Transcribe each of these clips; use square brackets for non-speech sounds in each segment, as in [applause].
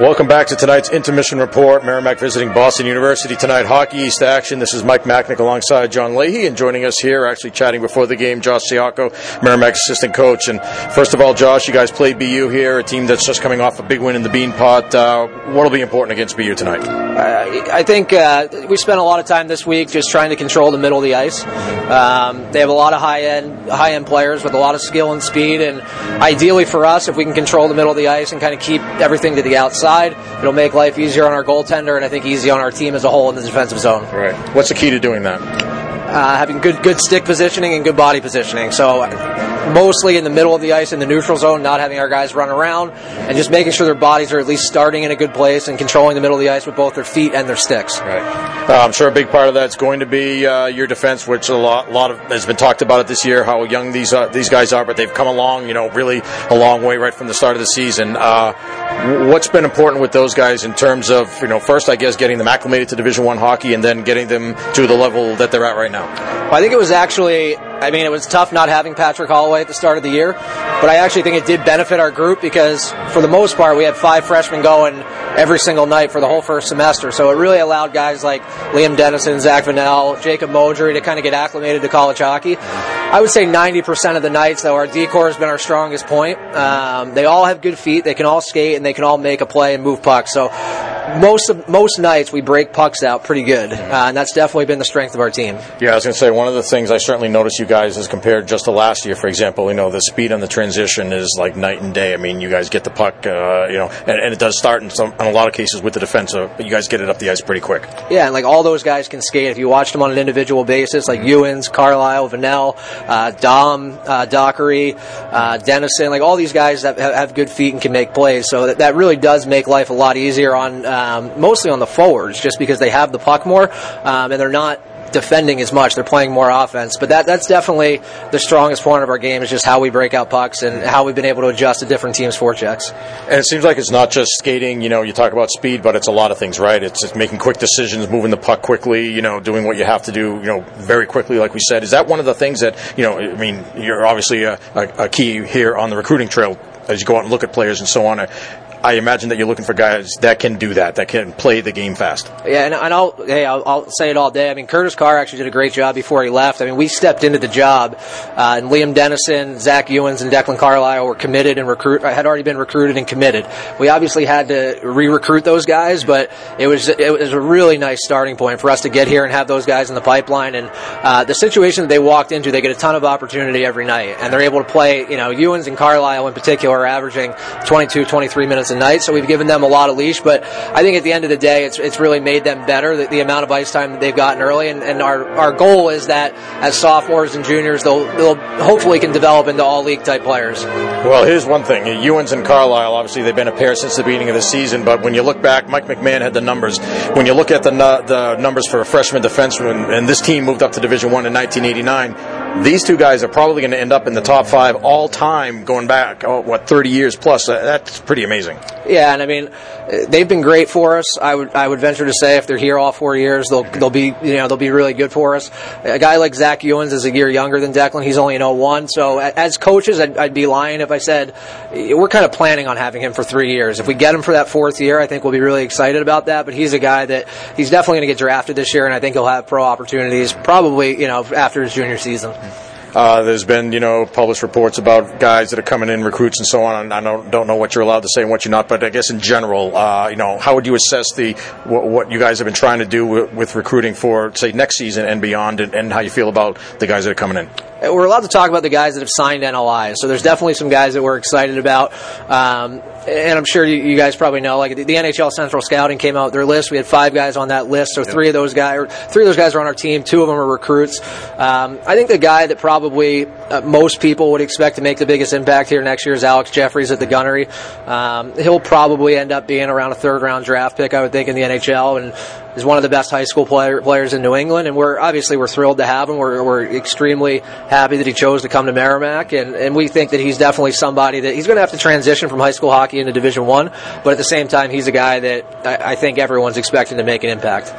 Welcome back to tonight's intermission report. Merrimack visiting Boston University tonight. Hockey East action. This is Mike Machnik alongside John Leahy, and joining us here, actually chatting before the game, Josh Ciocco, Merrimack's assistant coach. And first of all, Josh, you guys played BU here, a team that's just coming off a big win in the Beanpot. Uh, what'll be important against BU tonight? Uh, I think uh, we spent a lot of time this week just trying to control the middle of the ice. Um, they have a lot of high end high end players with a lot of skill and speed, and ideally for us, if we can control the middle of the ice and kind of keep everything to the outside, it'll make life easier on our goaltender, and I think easy on our team as a whole in the defensive zone. Right. What's the key to doing that? Uh, having good good stick positioning and good body positioning. So mostly in the middle of the ice in the neutral zone, not having our guys run around, and just making sure their bodies are at least starting in a good place and controlling the middle of the ice with both their feet and their sticks. Right. Uh, I'm sure a big part of that's going to be uh, your defense, which a lot, lot of has been talked about it this year. How young these uh, these guys are, but they've come along, you know, really a long way right from the start of the season. Uh, what's been important with those guys in terms of you know, first I guess getting them acclimated to Division One hockey, and then getting them to the level that they're at right now. Well, I think it was actually I mean, it was tough not having Patrick Holway at the start of the year, but I actually think it did benefit our group because, for the most part, we had five freshmen going every single night for the whole first semester. So it really allowed guys like Liam Dennison, Zach Vanel, Jacob Modry to kind of get acclimated to college hockey. I would say 90% of the nights, though, our decor has been our strongest point. Um, they all have good feet, they can all skate, and they can all make a play and move pucks. So most of, most nights we break pucks out pretty good, uh, and that's definitely been the strength of our team. Yeah, I was going to say one of the things I certainly noticed you guys as compared just to last year, for example, you know the speed on the transition is like night and day. I mean, you guys get the puck, uh, you know, and, and, it does start in some in a lot of cases with the defense, but you guys get it up the ice pretty quick. Yeah, and like all those guys can skate. If you watch them on an individual basis, like Uens, Carlile, Vanel, uh, Dom, uh, Dockery, uh, Dennison, like all these guys that have, good feet and can make plays. So that, that really does make life a lot easier on um, mostly on the forwards, just because they have the puck more um, and they're not defending as much. They're playing more offense. But that that's definitely the strongest point of our game is just how we break out pucks and how we've been able to adjust to different teams' forechecks. And it seems like it's not just skating. You know, you talk about speed, but it's a lot of things, right? It's making quick decisions, moving the puck quickly. You know, doing what you have to do. You know, very quickly, like we said. Is that one of the things that you know? I mean, you're obviously a, a, a key here on the recruiting trail as you go out and look at players and so on. I imagine that you're looking for guys that can do that, that can play the game fast. Yeah, and, and I'll hey, I'll, I'll, say it all day. I mean, Curtis Carr actually did a great job before he left. I mean, we stepped into the job, uh, and Liam Dennison, Zach Uens, and Declan Carlile were committed and recruit had already been recruited and committed. We obviously had to re-recruit those guys, but it was it was a really nice starting point for us to get here and have those guys in the pipeline. And uh, the situation that they walked into, they get a ton of opportunity every night, and they're able to play. You know, Uens and Carlile in particular averaging 22, 23 minutes a night. So we've given them a lot of leash, but I think at the end of the day, it's it's really made them better. The, the amount of ice time that they've gotten early, and, and our our goal is that as sophomores and juniors, they'll they'll hopefully can develop into all league type players. Well, here's one thing: Uens and Carlile, obviously they've been a pair since the beginning of the season. But when you look back, Mike McMahon had the numbers. When you look at the the numbers for a freshman defenseman, and this team moved up to Division One in 1989 these two guys are probably going to end up in the top five all time going back, oh, what, 30 years plus. That's pretty amazing. Yeah, and I mean, they've been great for us. I would I would venture to say if they're here all four years, they'll they'll be you know they'll be really good for us. A guy like Zach Uens is a year younger than Declan. He's only an 01. So as coaches, I'd, I'd be lying if I said we're kind of planning on having him for three years. If we get him for that fourth year, I think we'll be really excited about that. But he's a guy that he's definitely going to get drafted this year, and I think he'll have pro opportunities probably you know after his junior season. Uh, there's been, you know, published reports about guys that are coming in, recruits and so on. And I don't, don't know what you're allowed to say and what you're not, but I guess in general, uh, you know, how would you assess the what, what, you guys have been trying to do with, with recruiting for, say, next season and beyond, and, and, how you feel about the guys that are coming in? We're allowed to talk about the guys that have signed NLIs, so there's definitely some guys that we're excited about. Um, and I'm sure you, guys probably know, like the, NHL Central Scouting came out with their list. We had five guys on that list, so three of those guys, three of those guys are on our team. Two of them are recruits. Um, I think the guy that probably uh, most people would expect to make the biggest impact here next year is Alex Jefferies at the Gunnery. Um, he'll probably end up being around a third round draft pick, I would think, in the NHL, and is one of the best high school player, players in New England. And we're obviously we're thrilled to have him. We're, we're extremely happy that he chose to come to Merrimack, and, and we think that he's definitely somebody that he's going to have to transition from high school hockey into Division One. But at the same time, he's a guy that I, I think everyone's expecting to make an impact.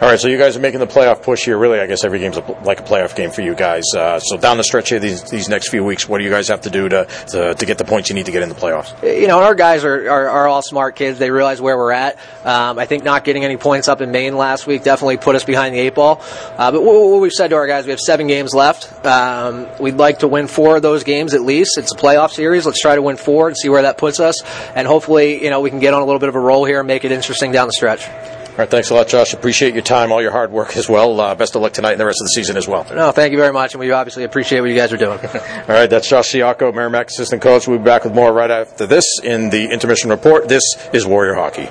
All right, so you guys are making the playoff push here. Really, I guess every game's a, like a playoff game for you guys. Uh, so down the stretch here, these, these next few weeks, what do you guys have to do to, to, to get the points you need to get in the playoffs? You know, our guys are, are, are all smart kids. They realize where we're at. Um, I think not getting any points up in Maine last week definitely put us behind the eight ball. Uh, but what, what, we've said to our guys, we have seven games left. Um, we'd like to win four of those games at least. It's a playoff series. Let's try to win four and see where that puts us. And hopefully, you know, we can get on a little bit of a roll here and make it interesting down the stretch. All right, thanks a lot, Josh. Appreciate your time, all your hard work as well. Uh, best of luck tonight and the rest of the season as well. No, thank you very much, and we obviously appreciate what you guys are doing. [laughs] all right, that's Josh Ciocco, Merrimack assistant coach. We'll be back with more right after this in the intermission report. This is Warrior Hockey.